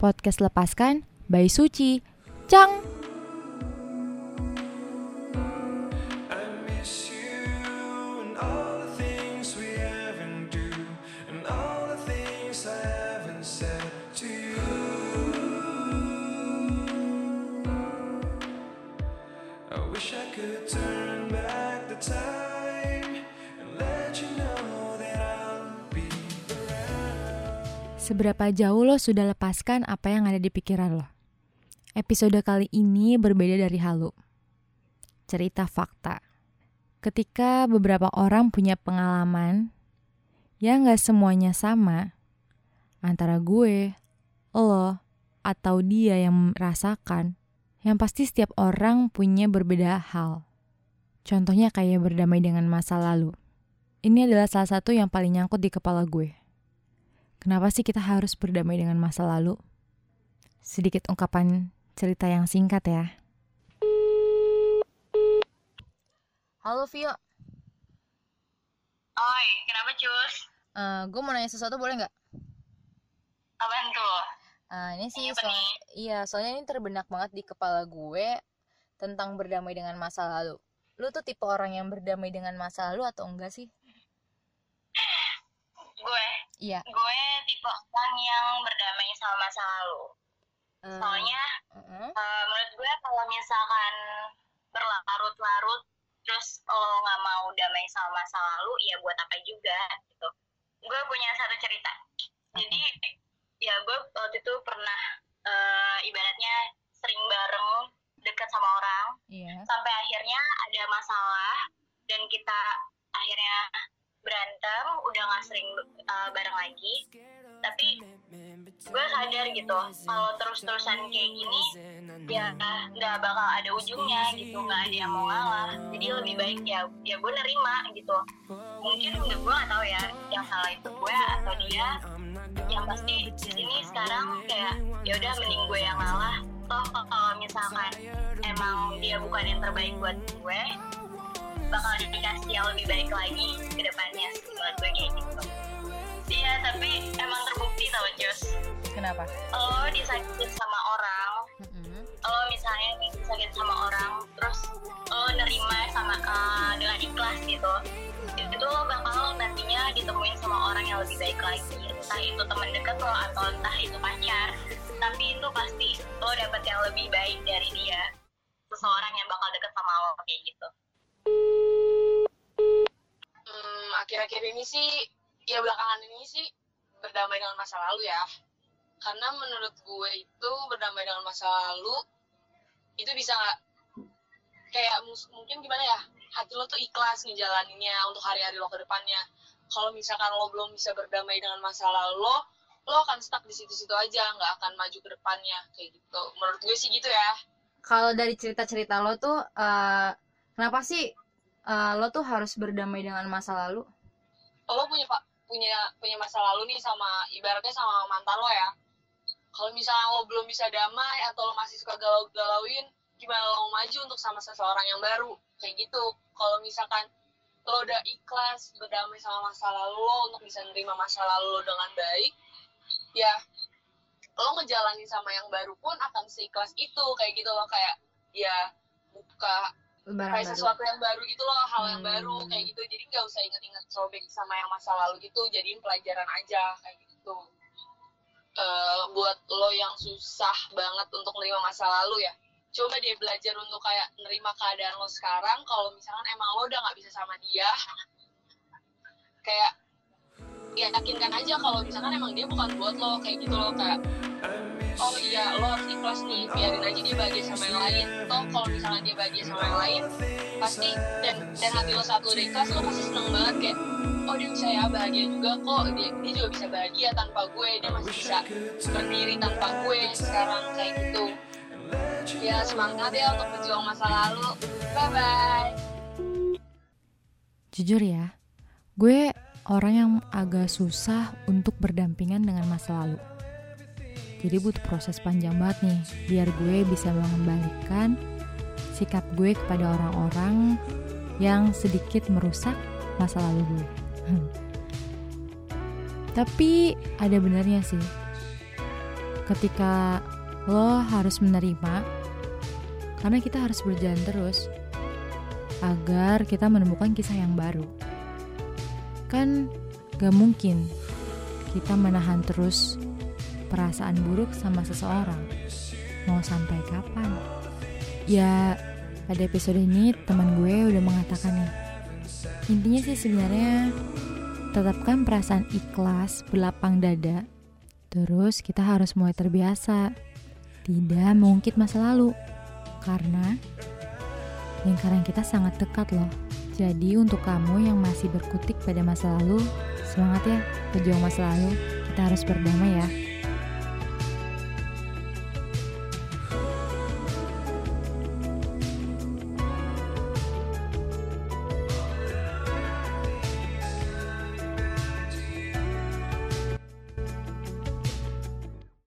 Podcast Lepaskan by Suci. Cang! Seberapa jauh lo sudah lepaskan apa yang ada di pikiran lo? Episode kali ini berbeda dari halu. Cerita fakta. Ketika beberapa orang punya pengalaman yang gak semuanya sama, antara gue, lo, atau dia yang merasakan, yang pasti setiap orang punya berbeda hal. Contohnya kayak berdamai dengan masa lalu. Ini adalah salah satu yang paling nyangkut di kepala gue. Kenapa sih kita harus berdamai dengan masa lalu? Sedikit ungkapan cerita yang singkat ya. Halo Vio, Oi, kenapa cus? gue mau nanya sesuatu boleh nggak? Apaan tuh? Eh, ini sih, Iya, apa soal- nih? iya soalnya ini terbenak banget di kepala gue tentang berdamai dengan masa lalu. Lu tuh tipe orang yang berdamai dengan masa lalu atau enggak sih? Gue, Iya. gue orang yang berdamai sama masa lalu. Eh, Soalnya, mm-mm. eh, menurut gue kalau misalkan berlarut-larut, terus lo nggak mau damai sama masa lalu, ya buat apa juga gitu. Gue punya satu cerita. Jadi, ya gue waktu itu pernah eh, ibaratnya sering bareng dekat sama orang, Iya. sampai akhirnya ada masalah dan kita akhirnya berantem udah nggak sering uh, bareng lagi tapi gue sadar gitu kalau terus-terusan kayak gini ya nggak bakal ada ujungnya gitu nggak ada yang mau ngalah. Jadi lebih baik ya ya gue nerima gitu. Mungkin gue nggak tahu ya yang salah itu gue atau dia. Yang pasti di sini sekarang kayak ya udah mending gue yang ngalah. Toh kalau misalkan emang dia bukan yang terbaik buat gue bakal dikasih yang lebih baik lagi ke depannya buat gue kayak gitu Kenapa? lo disakitin sama orang Mm-mm. lo misalnya disakitin sama orang terus lo nerima sama eh, dengan ikhlas gitu itu lo bakal nantinya ditemuin sama orang yang lebih baik lagi entah itu teman dekat lo atau entah itu pacar tapi itu pasti lo dapet yang lebih baik dari dia seseorang yang bakal deket sama lo kayak gitu Hmm, akhir-akhir ini sih, ya belakangan ini sih berdamai dengan masa lalu ya. Karena menurut gue itu berdamai dengan masa lalu itu bisa kayak mus- mungkin gimana ya hati lo tuh ikhlas ngejalaninnya untuk hari-hari lo ke depannya. Kalau misalkan lo belum bisa berdamai dengan masa lalu lo, lo akan stuck di situ-situ aja, nggak akan maju ke depannya kayak gitu. Menurut gue sih gitu ya. Kalau dari cerita-cerita lo tuh, eh, kenapa sih eh, lo tuh harus berdamai dengan masa lalu? lo punya pak punya punya masa lalu nih sama ibaratnya sama mantan lo ya kalau misalnya lo belum bisa damai atau lo masih suka galau-galauin gimana lo mau maju untuk sama seseorang yang baru? Kayak gitu. Kalau misalkan lo udah ikhlas berdamai sama masa lalu lo untuk bisa nerima masa lalu lo dengan baik ya lo ngejalanin sama yang baru pun akan seikhlas itu. Kayak gitu loh kayak ya buka Lebaran kayak baru. sesuatu yang baru gitu loh hal yang Hmm. baru kayak gitu. Jadi nggak usah inget-inget sobek sama yang masa lalu gitu jadiin pelajaran aja kayak gitu Eh, buat lo yang susah banget untuk nerima masa lalu ya. Coba deh belajar untuk kayak nerima keadaan lo sekarang kalau misalkan emang lo udah nggak bisa sama dia kayak ya yakinkan aja kalau misalkan emang dia bukan buat lo kayak gitu loh kayak oh iya lo harus ikhlas nih biarin aja dia bahagia sama yang lain. Toh kalau misalnya dia bahagia sama yang lain pasti dan dan hati lo saat lo udah ikhlas lo pasti seneng banget kayak oh dia bisa ya bahagia juga kok dia, dia juga bisa bahagia tanpa gue dia masih bisa berdiri tanpa gue sekarang kayak gitu. Ya semangat ya untuk berjuang masa lalu. Bye bye Jujur ya, gue orang yang agak susah untuk berdampingan dengan masa lalu. Jadi butuh proses panjang banget nih, biar gue bisa mengembalikan sikap gue kepada orang-orang yang sedikit merusak masa lalu gue. Tapi ada benarnya sih. ketika lo harus menerima karena kita harus berjalan terus agar kita menemukan kisah yang baru. Kan gak mungkin kita menahan terus perasaan buruk sama seseorang. Mau sampai kapan? Ya, pada episode ini teman gue udah mengatakan nih. Intinya sih sebenarnya tetapkan perasaan ikhlas berlapang dada. Terus kita harus mulai terbiasa tidak mengungkit masa lalu. Karena lingkaran kita sangat dekat loh. Jadi untuk kamu yang masih berkutik pada masa lalu, semangat ya, pejuang masa lalu. Kita harus berdamai ya.